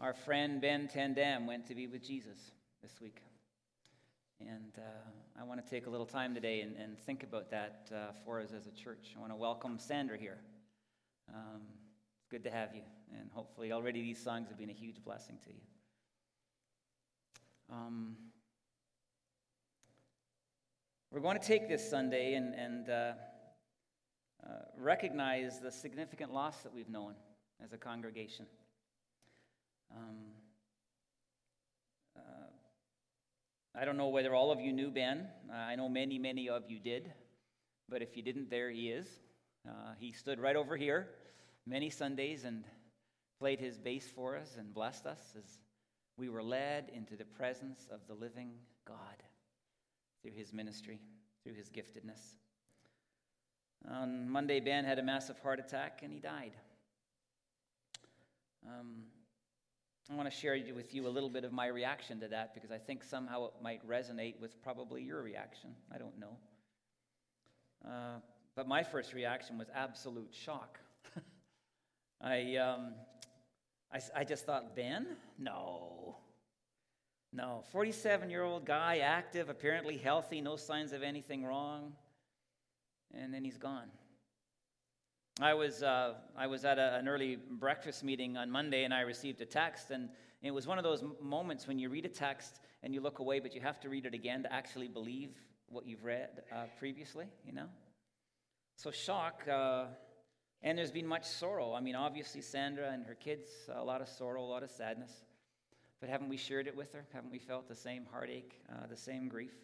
Our friend Ben Tandem went to be with Jesus this week. And uh, I want to take a little time today and, and think about that uh, for us as a church. I want to welcome Sandra here. Um, it's good to have you. And hopefully, already these songs have been a huge blessing to you. Um, we're going to take this Sunday and, and uh, uh, recognize the significant loss that we've known as a congregation. Um, uh, I don't know whether all of you knew Ben. I know many, many of you did. But if you didn't, there he is. Uh, he stood right over here many Sundays and played his bass for us and blessed us as we were led into the presence of the living God through his ministry, through his giftedness. On Monday, Ben had a massive heart attack and he died. Um, I want to share with you a little bit of my reaction to that because I think somehow it might resonate with probably your reaction. I don't know. Uh, but my first reaction was absolute shock. I, um, I, I just thought, Ben? No. No. 47 year old guy, active, apparently healthy, no signs of anything wrong. And then he's gone. I was, uh, I was at a, an early breakfast meeting on Monday and I received a text. And it was one of those moments when you read a text and you look away, but you have to read it again to actually believe what you've read uh, previously, you know? So, shock. Uh, and there's been much sorrow. I mean, obviously, Sandra and her kids, a lot of sorrow, a lot of sadness. But haven't we shared it with her? Haven't we felt the same heartache, uh, the same grief?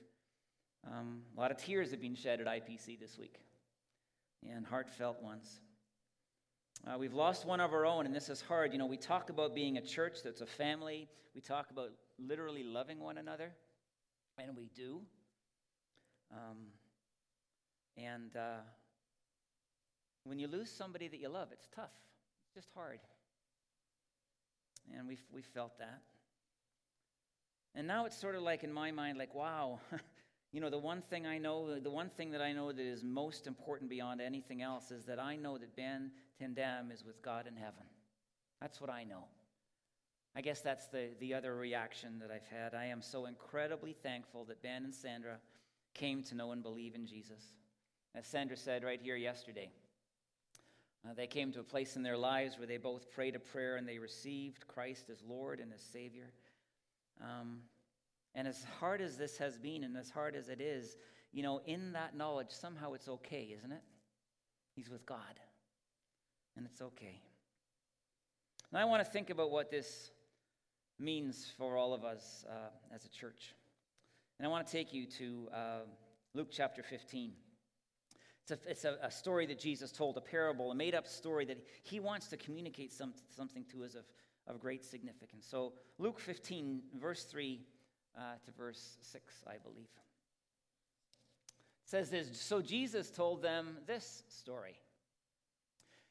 Um, a lot of tears have been shed at IPC this week, and heartfelt ones. Uh, we've lost one of our own, and this is hard. You know, we talk about being a church that's a family, we talk about literally loving one another, and we do. Um, and uh, when you lose somebody that you love, it's tough, it's just hard. And we've, we felt that. And now it's sort of like in my mind, like, wow, You know, the one thing I know, the one thing that I know that is most important beyond anything else is that I know that Ben Tandem is with God in heaven. That's what I know. I guess that's the, the other reaction that I've had. I am so incredibly thankful that Ben and Sandra came to know and believe in Jesus. As Sandra said right here yesterday, uh, they came to a place in their lives where they both prayed a prayer and they received Christ as Lord and as Savior. Um, and as hard as this has been, and as hard as it is, you know, in that knowledge, somehow it's okay, isn't it? He's with God, and it's okay. Now, I want to think about what this means for all of us uh, as a church. And I want to take you to uh, Luke chapter 15. It's, a, it's a, a, story that Jesus told, a parable, a made up story that he wants to communicate some, something to us of, of great significance. So, Luke 15, verse 3 uh, to verse 6, I believe. It says this So Jesus told them this story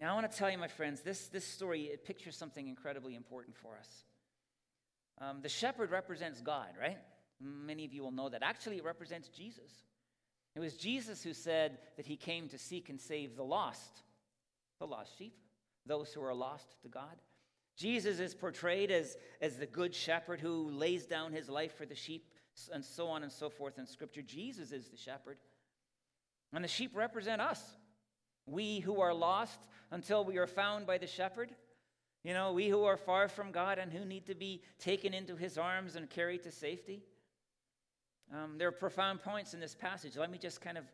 Now, I want to tell you, my friends, this, this story it pictures something incredibly important for us. Um, the shepherd represents God, right? Many of you will know that. Actually, it represents Jesus. It was Jesus who said that he came to seek and save the lost, the lost sheep, those who are lost to God. Jesus is portrayed as, as the good shepherd who lays down his life for the sheep and so on and so forth in Scripture. Jesus is the shepherd. And the sheep represent us. We who are lost until we are found by the shepherd. You know, we who are far from God and who need to be taken into his arms and carried to safety. Um, there are profound points in this passage. Let me just kind of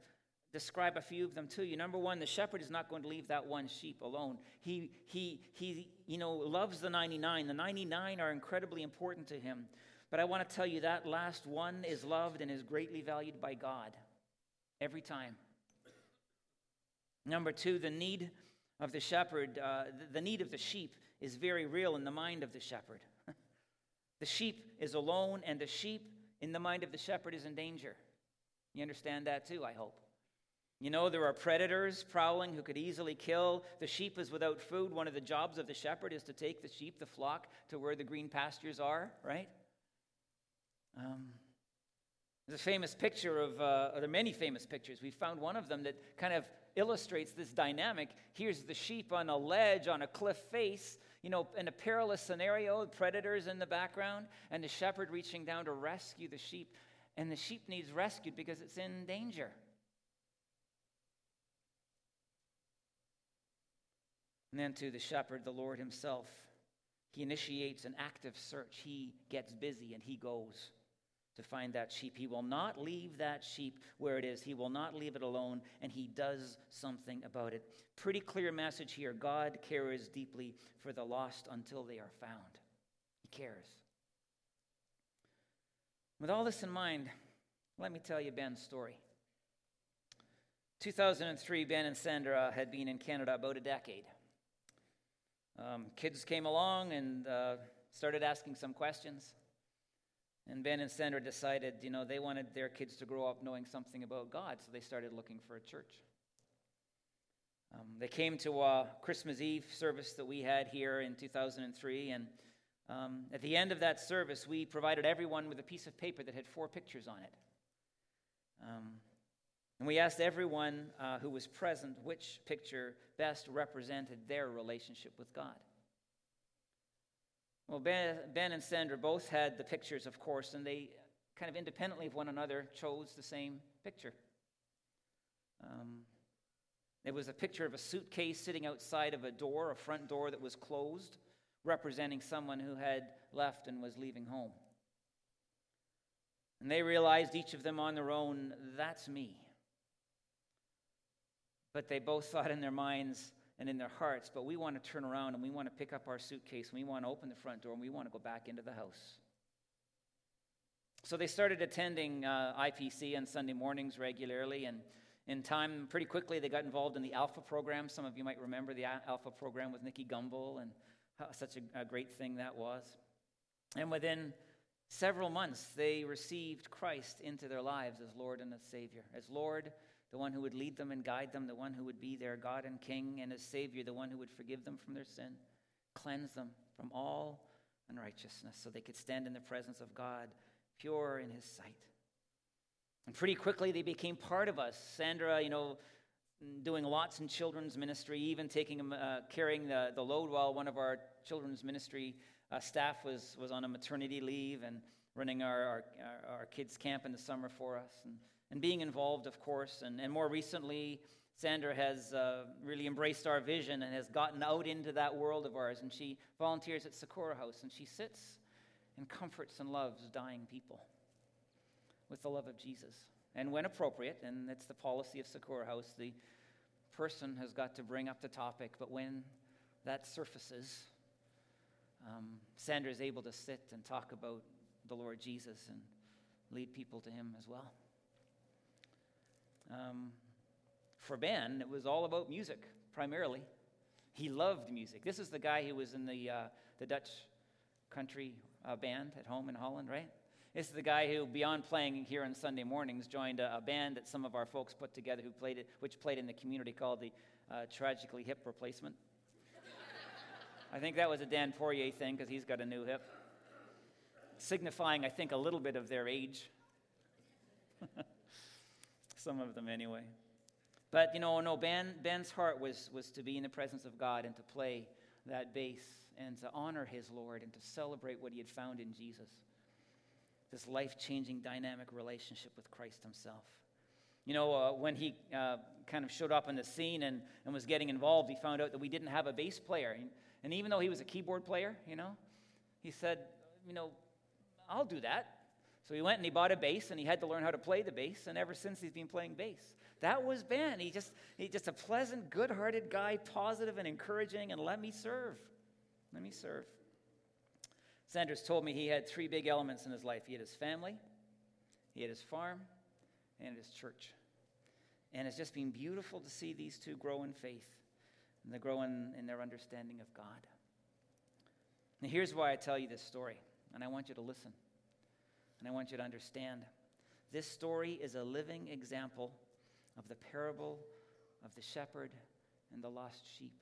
describe a few of them to you. Number one, the shepherd is not going to leave that one sheep alone. He, he, he you know, loves the 99. The 99 are incredibly important to him. But I want to tell you that last one is loved and is greatly valued by God every time. Number two, the need of the shepherd, uh, the need of the sheep is very real in the mind of the shepherd. The sheep is alone, and the sheep in the mind of the shepherd is in danger. You understand that too, I hope. You know, there are predators prowling who could easily kill. The sheep is without food. One of the jobs of the shepherd is to take the sheep, the flock, to where the green pastures are, right? Um, there's a famous picture of, uh, there are many famous pictures. We found one of them that kind of illustrates this dynamic. Here's the sheep on a ledge, on a cliff face, you know, in a perilous scenario, predators in the background, and the shepherd reaching down to rescue the sheep. And the sheep needs rescued because it's in danger. And then to the shepherd, the Lord himself, he initiates an active search. He gets busy and he goes to find that sheep. He will not leave that sheep where it is. He will not leave it alone, and he does something about it. Pretty clear message here. God cares deeply for the lost until they are found. He cares. With all this in mind, let me tell you Ben's story. 2003, Ben and Sandra had been in Canada about a decade. Um, kids came along and uh, started asking some questions. And Ben and Sandra decided, you know, they wanted their kids to grow up knowing something about God, so they started looking for a church. Um, they came to a Christmas Eve service that we had here in 2003, and um, at the end of that service, we provided everyone with a piece of paper that had four pictures on it. Um, and we asked everyone uh, who was present which picture best represented their relationship with God. Well, ben, ben and Sandra both had the pictures, of course, and they kind of independently of one another chose the same picture. Um, it was a picture of a suitcase sitting outside of a door, a front door that was closed, representing someone who had left and was leaving home. And they realized, each of them on their own, that's me. But they both thought in their minds and in their hearts, but we want to turn around and we want to pick up our suitcase and we want to open the front door and we want to go back into the house. So they started attending uh, IPC on Sunday mornings regularly, and in time, pretty quickly, they got involved in the Alpha program. Some of you might remember the Alpha program with Nicky Gumbel and how, such a, a great thing that was. And within several months, they received Christ into their lives as Lord and as Savior, as Lord the one who would lead them and guide them, the one who would be their God and King and as Savior, the one who would forgive them from their sin, cleanse them from all unrighteousness, so they could stand in the presence of God, pure in His sight. And pretty quickly, they became part of us. Sandra, you know, doing lots in children's ministry, even taking, uh, carrying the, the load while one of our children's ministry uh, staff was, was on a maternity leave and running our, our, our kids' camp in the summer for us. And and being involved, of course. And, and more recently, Sandra has uh, really embraced our vision and has gotten out into that world of ours. And she volunteers at Sakura House and she sits and comforts and loves dying people with the love of Jesus. And when appropriate, and it's the policy of Sakura House, the person has got to bring up the topic, but when that surfaces, um, Sandra is able to sit and talk about the Lord Jesus and lead people to Him as well. Um, for Ben, it was all about music, primarily. He loved music. This is the guy who was in the, uh, the Dutch country uh, band at home in Holland, right? This is the guy who, beyond playing here on Sunday mornings, joined a, a band that some of our folks put together, who played it, which played in the community called the uh, Tragically Hip Replacement. I think that was a Dan Poirier thing because he's got a new hip, signifying, I think, a little bit of their age. some of them anyway. But you know, no, ben, Ben's heart was, was to be in the presence of God and to play that bass and to honor his Lord and to celebrate what he had found in Jesus. This life changing, dynamic relationship with Christ himself. You know, uh, when he uh, kind of showed up on the scene and, and was getting involved, he found out that we didn't have a bass player. And, and even though he was a keyboard player, you know, he said, you know, I'll do that. So he went and he bought a bass and he had to learn how to play the bass, and ever since he's been playing bass. That was Ben. He just he just a pleasant, good-hearted guy, positive and encouraging, and let me serve. Let me serve. Sandra's told me he had three big elements in his life. He had his family, he had his farm, and his church. And it's just been beautiful to see these two grow in faith and they grow in, in their understanding of God. And here's why I tell you this story. and I want you to listen. And I want you to understand. This story is a living example of the parable of the shepherd and the lost sheep.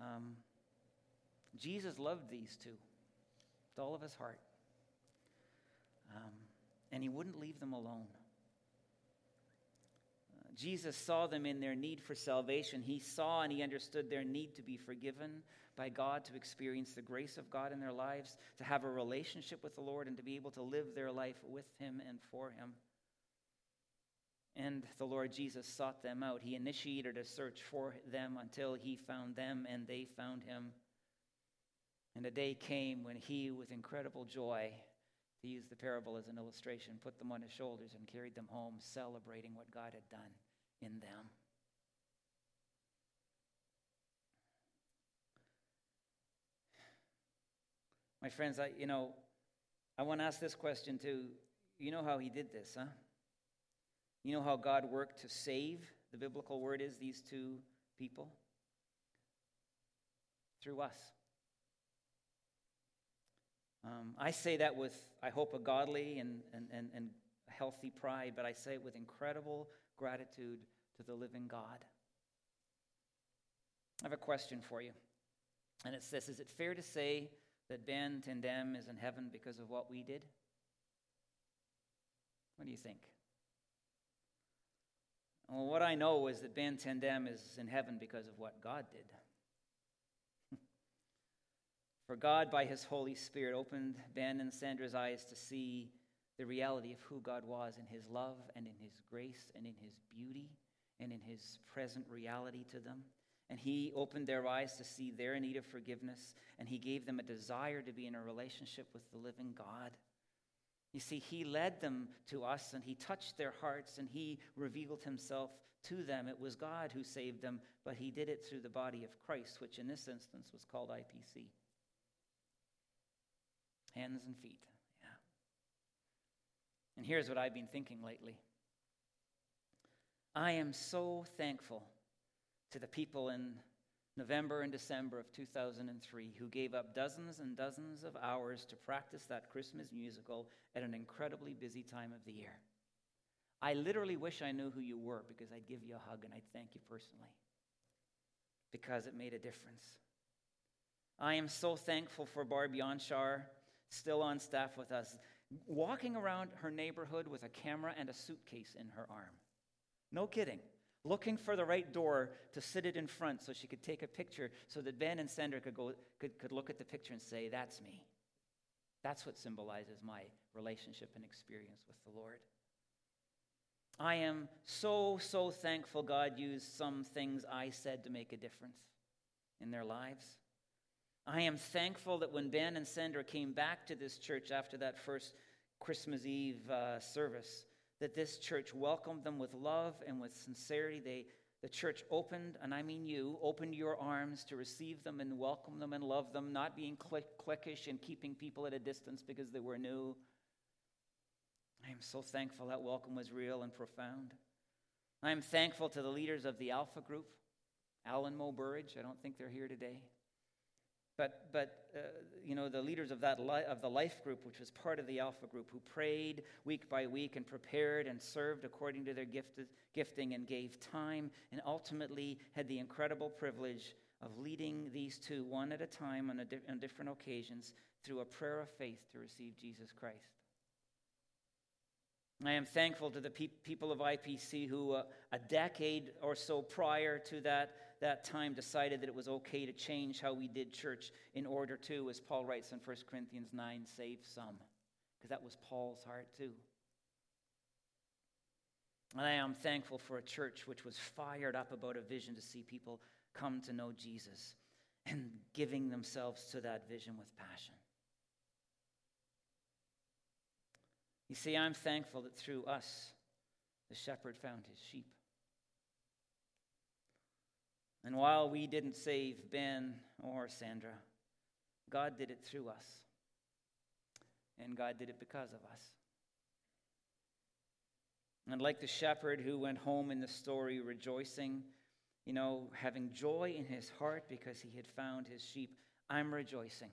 Um, Jesus loved these two with all of his heart. Um, and he wouldn't leave them alone. Jesus saw them in their need for salvation. He saw and he understood their need to be forgiven by God, to experience the grace of God in their lives, to have a relationship with the Lord, and to be able to live their life with him and for him. And the Lord Jesus sought them out. He initiated a search for them until he found them and they found him. And a day came when he, with incredible joy, to use the parable as an illustration, put them on his shoulders and carried them home, celebrating what God had done in them. My friends, I, you know, I want to ask this question too. You know how he did this, huh? You know how God worked to save, the biblical word is, these two people? Through us. Um, I say that with, I hope, a godly and, and, and, and healthy pride, but I say it with incredible gratitude to the living God. I have a question for you. And it's this Is it fair to say that Ben Tendem is in heaven because of what we did? What do you think? Well, what I know is that Ben Tendem is in heaven because of what God did. For God, by His Holy Spirit, opened Ben and Sandra's eyes to see the reality of who God was in His love and in His grace and in His beauty and in His present reality to them. And He opened their eyes to see their need of forgiveness, and He gave them a desire to be in a relationship with the living God. You see, He led them to us, and He touched their hearts, and He revealed Himself to them. It was God who saved them, but He did it through the body of Christ, which in this instance was called IPC. Hands and feet. And here's what I've been thinking lately I am so thankful to the people in November and December of 2003 who gave up dozens and dozens of hours to practice that Christmas musical at an incredibly busy time of the year. I literally wish I knew who you were because I'd give you a hug and I'd thank you personally because it made a difference. I am so thankful for Barb Yonshar still on staff with us, walking around her neighborhood with a camera and a suitcase in her arm. No kidding. Looking for the right door to sit it in front so she could take a picture so that Ben and Sandra could, go, could, could look at the picture and say, That's me. That's what symbolizes my relationship and experience with the Lord. I am so, so thankful God used some things I said to make a difference in their lives. I am thankful that when Ben and Sandra came back to this church after that first Christmas Eve uh, service, that this church welcomed them with love and with sincerity. They, the church opened, and I mean you, opened your arms to receive them and welcome them and love them, not being click, cliquish and keeping people at a distance because they were new. I am so thankful that welcome was real and profound. I am thankful to the leaders of the Alpha Group, Alan Mo Burridge. I don't think they're here today. But, but uh, you know, the leaders of, that li- of the life group, which was part of the Alpha group, who prayed week by week and prepared and served according to their gifted, gifting and gave time, and ultimately had the incredible privilege of leading these two one at a time on, a di- on different occasions through a prayer of faith to receive Jesus Christ. I am thankful to the pe- people of IPC who, uh, a decade or so prior to that, that time, decided that it was okay to change how we did church in order to, as Paul writes in 1 Corinthians 9, save some. Because that was Paul's heart too. And I am thankful for a church which was fired up about a vision to see people come to know Jesus and giving themselves to that vision with passion. You see, I'm thankful that through us, the shepherd found his sheep. And while we didn't save Ben or Sandra, God did it through us. And God did it because of us. And like the shepherd who went home in the story rejoicing, you know, having joy in his heart because he had found his sheep, I'm rejoicing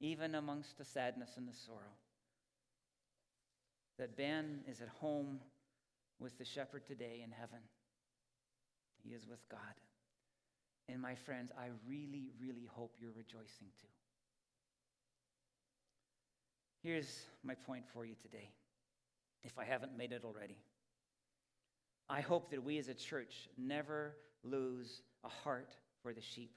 even amongst the sadness and the sorrow. That Ben is at home with the shepherd today in heaven. He is with God. And my friends, I really, really hope you're rejoicing too. Here's my point for you today, if I haven't made it already. I hope that we as a church never lose a heart for the sheep,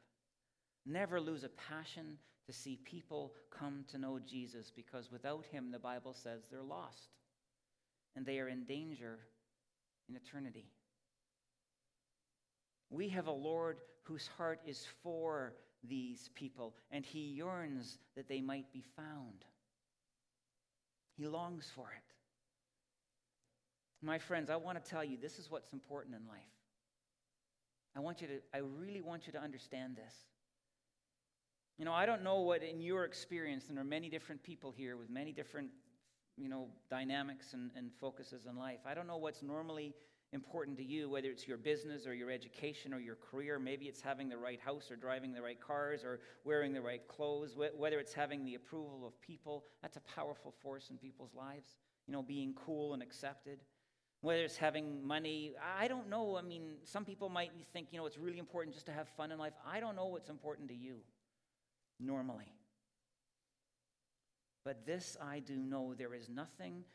never lose a passion to see people come to know Jesus, because without him, the Bible says they're lost and they are in danger in eternity. We have a Lord whose heart is for these people, and he yearns that they might be found. He longs for it. My friends, I want to tell you this is what's important in life. I want you to, I really want you to understand this. You know, I don't know what in your experience, and there are many different people here with many different, you know, dynamics and, and focuses in life. I don't know what's normally important to you, whether it's your business or your education or your career. Maybe it's having the right house or driving the right cars or wearing the right clothes, whether it's having the approval of people. That's a powerful force in people's lives, you know, being cool and accepted. Whether it's having money, I don't know. I mean, some people might think, you know, it's really important just to have fun in life. I don't know what's important to you normally. But this I do know there is nothing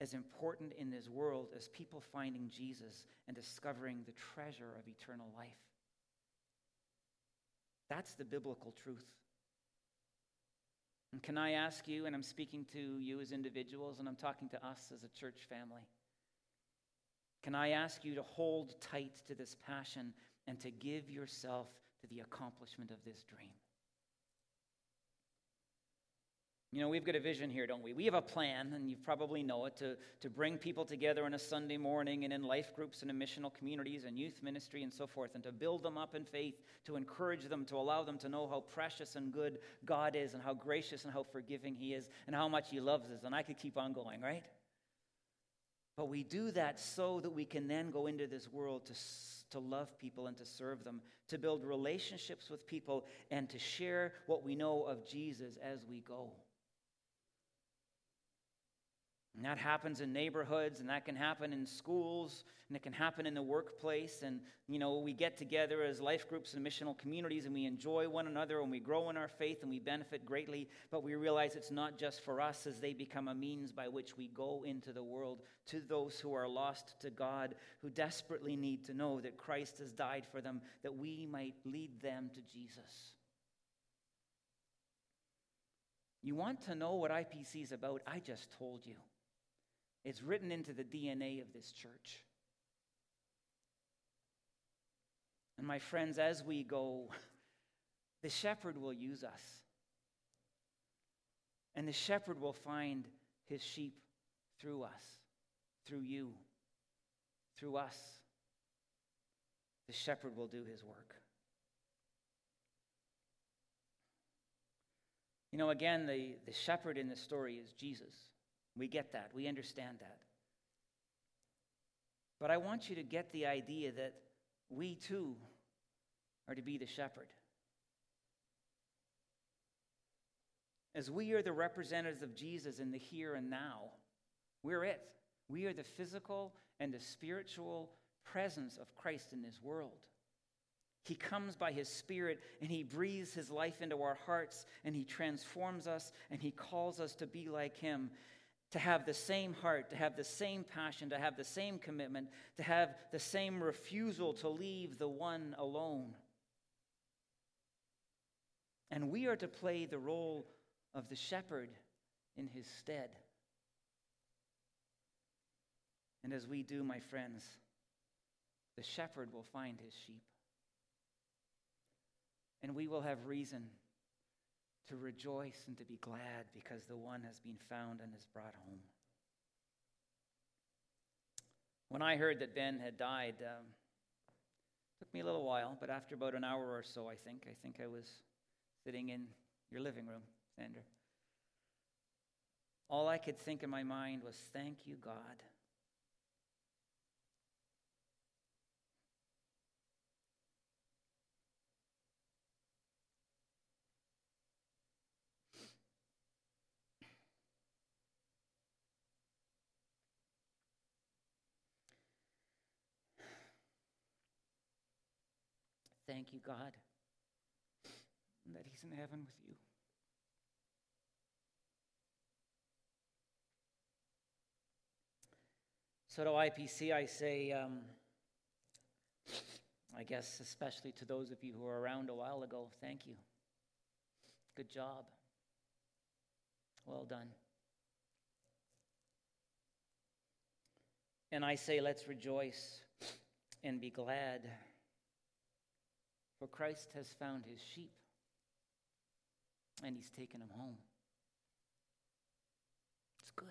as important in this world as people finding Jesus and discovering the treasure of eternal life. That's the biblical truth. And can I ask you, and I'm speaking to you as individuals, and I'm talking to us as a church family, can I ask you to hold tight to this passion and to give yourself to the accomplishment of this dream? You know, we've got a vision here, don't we? We have a plan, and you probably know it, to, to bring people together on a Sunday morning and in life groups and in missional communities and youth ministry and so forth, and to build them up in faith, to encourage them, to allow them to know how precious and good God is, and how gracious and how forgiving He is, and how much He loves us. And I could keep on going, right? But we do that so that we can then go into this world to, to love people and to serve them, to build relationships with people, and to share what we know of Jesus as we go. And that happens in neighborhoods, and that can happen in schools, and it can happen in the workplace. And, you know, we get together as life groups and missional communities, and we enjoy one another, and we grow in our faith, and we benefit greatly. But we realize it's not just for us as they become a means by which we go into the world to those who are lost to God, who desperately need to know that Christ has died for them, that we might lead them to Jesus. You want to know what IPC is about? I just told you. It's written into the DNA of this church. And my friends, as we go, the shepherd will use us. And the shepherd will find his sheep through us, through you, through us. The shepherd will do his work. You know, again, the, the shepherd in the story is Jesus. We get that. We understand that. But I want you to get the idea that we too are to be the shepherd. As we are the representatives of Jesus in the here and now, we're it. We are the physical and the spiritual presence of Christ in this world. He comes by His Spirit and He breathes His life into our hearts and He transforms us and He calls us to be like Him to have the same heart, to have the same passion, to have the same commitment, to have the same refusal to leave the one alone. And we are to play the role of the shepherd in his stead. And as we do, my friends, the shepherd will find his sheep. And we will have reason to rejoice and to be glad because the one has been found and is brought home. When I heard that Ben had died, um, took me a little while, but after about an hour or so, I think, I think I was sitting in your living room, Sandra. All I could think in my mind was, Thank you, God. Thank you, God, that He's in heaven with you. So to IPC, I say, um, I guess, especially to those of you who were around a while ago, thank you. Good job. Well done. And I say, let's rejoice and be glad, for Christ has found his sheep and he's taken them home. It's good.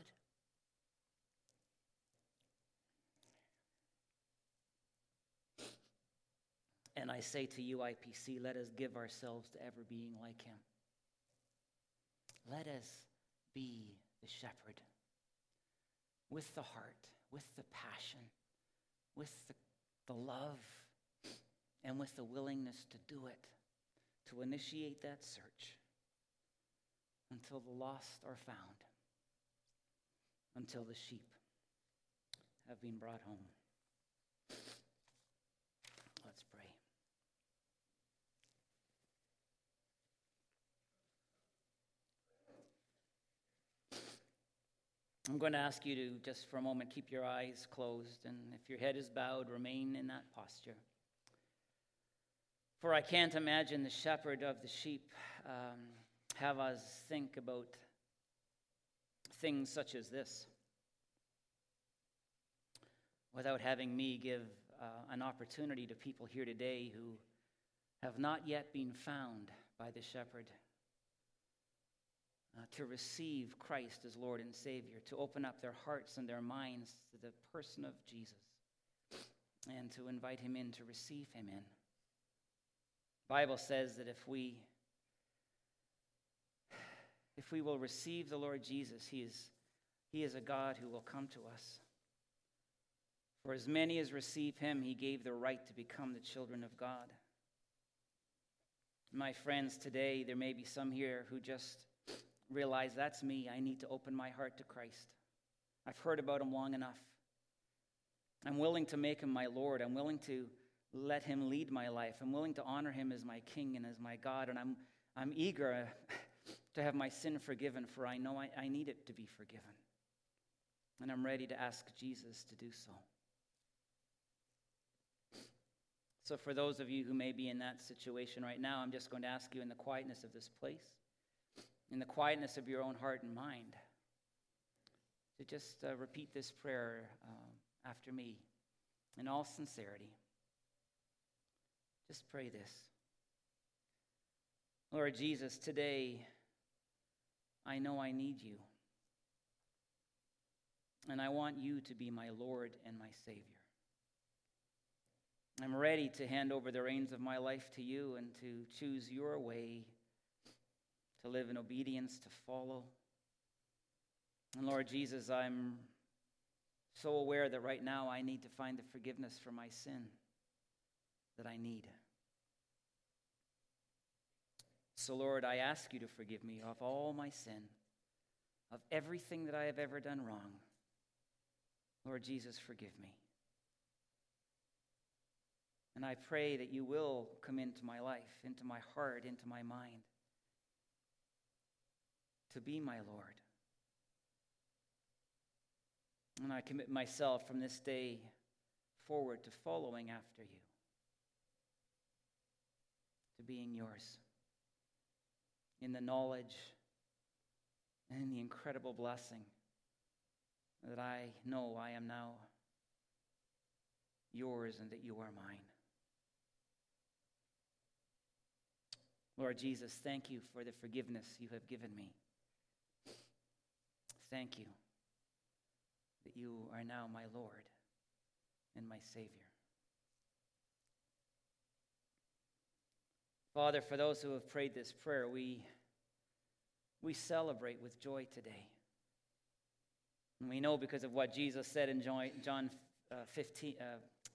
And I say to you, IPC, let us give ourselves to ever being like him. Let us be the shepherd with the heart, with the passion, with the, the love, and with the willingness to do it, to initiate that search until the lost are found, until the sheep have been brought home. Let's pray. I'm going to ask you to just for a moment keep your eyes closed, and if your head is bowed, remain in that posture. For I can't imagine the shepherd of the sheep um, have us think about things such as this without having me give uh, an opportunity to people here today who have not yet been found by the shepherd uh, to receive Christ as Lord and Savior, to open up their hearts and their minds to the person of Jesus, and to invite Him in, to receive Him in. Bible says that if we if we will receive the Lord Jesus, He is, he is a God who will come to us. For as many as receive Him, He gave the right to become the children of God. My friends, today there may be some here who just realize that's me. I need to open my heart to Christ. I've heard about him long enough. I'm willing to make him my Lord. I'm willing to let him lead my life. I'm willing to honor him as my king and as my God. And I'm, I'm eager to have my sin forgiven, for I know I, I need it to be forgiven. And I'm ready to ask Jesus to do so. So, for those of you who may be in that situation right now, I'm just going to ask you in the quietness of this place in the quietness of your own heart and mind, to just uh, repeat this prayer uh, after me in all sincerity. Just pray this. Lord Jesus, today I know I need you. And I want you to be my Lord and my Savior. I'm ready to hand over the reins of my life to you and to choose your way to live in obedience, to follow. And Lord Jesus, I'm so aware that right now I need to find the forgiveness for my sin that I need. So, Lord, I ask you to forgive me of all my sin, of everything that I have ever done wrong. Lord Jesus, forgive me. And I pray that you will come into my life, into my heart, into my mind to be my Lord. And I commit myself from this day forward to following after you, being yours in the knowledge and in the incredible blessing that I know I am now yours and that you are mine. Lord Jesus, thank you for the forgiveness you have given me. Thank you that you are now my Lord and my Savior. Father, for those who have prayed this prayer, we, we celebrate with joy today. And we know because of what Jesus said in John uh, 15, uh,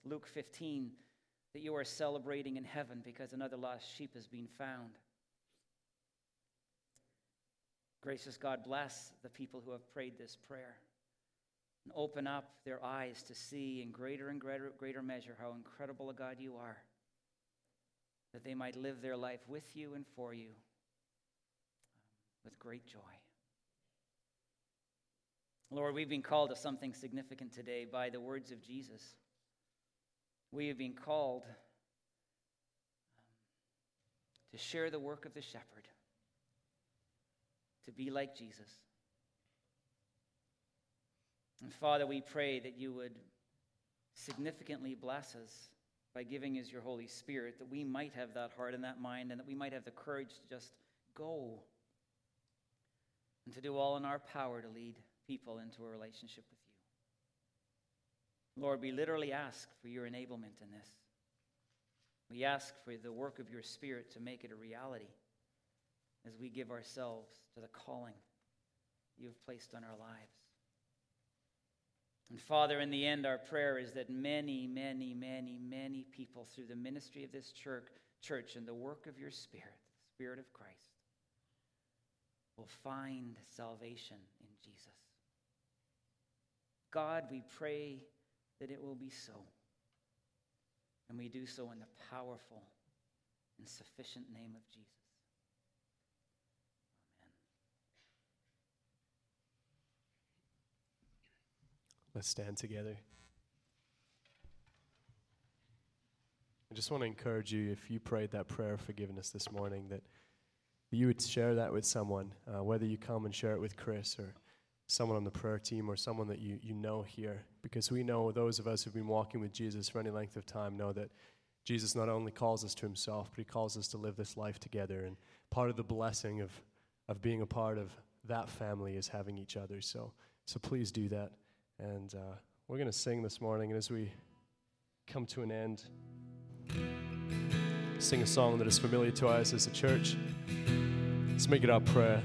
Luke 15 that you are celebrating in heaven because another lost sheep has been found. Gracious God, bless the people who have prayed this prayer and open up their eyes to see in greater and greater, greater measure how incredible a God you are. That they might live their life with you and for you with great joy. Lord, we've been called to something significant today by the words of Jesus. We have been called um, to share the work of the shepherd, to be like Jesus. And Father, we pray that you would significantly bless us by giving us your Holy Spirit, that we might have that heart and that mind, and that we might have the courage to just go and to do all in our power to lead people into a relationship with you. Lord, we literally ask for your enablement in this. We ask for the work of your Spirit to make it a reality as we give ourselves to the calling you have placed on our lives. And Father, in the end, our prayer is that many, many, many, many people, through the ministry of this church, church and the work of your Spirit, the Spirit of Christ, will find salvation in Jesus. God, we pray that it will be so. And we do so in the powerful and sufficient name of Jesus. Let's stand together. I just want to encourage you if you prayed that prayer of forgiveness this morning, that you would share that with someone, uh, whether you come and share it with Chris or someone on the prayer team or someone that you, you know here. Because we know those of us who've been walking with Jesus for any length of time know that Jesus not only calls us to himself, but he calls us to live this life together. And part of the blessing of, of being a part of that family is having each other. So, so please do that. And uh, we're going to sing this morning. And as we come to an end, sing a song that is familiar to us as a church. Let's make it our prayer